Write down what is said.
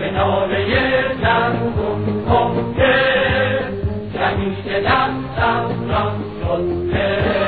به ناله جنگون کنده همیشه دستم را شده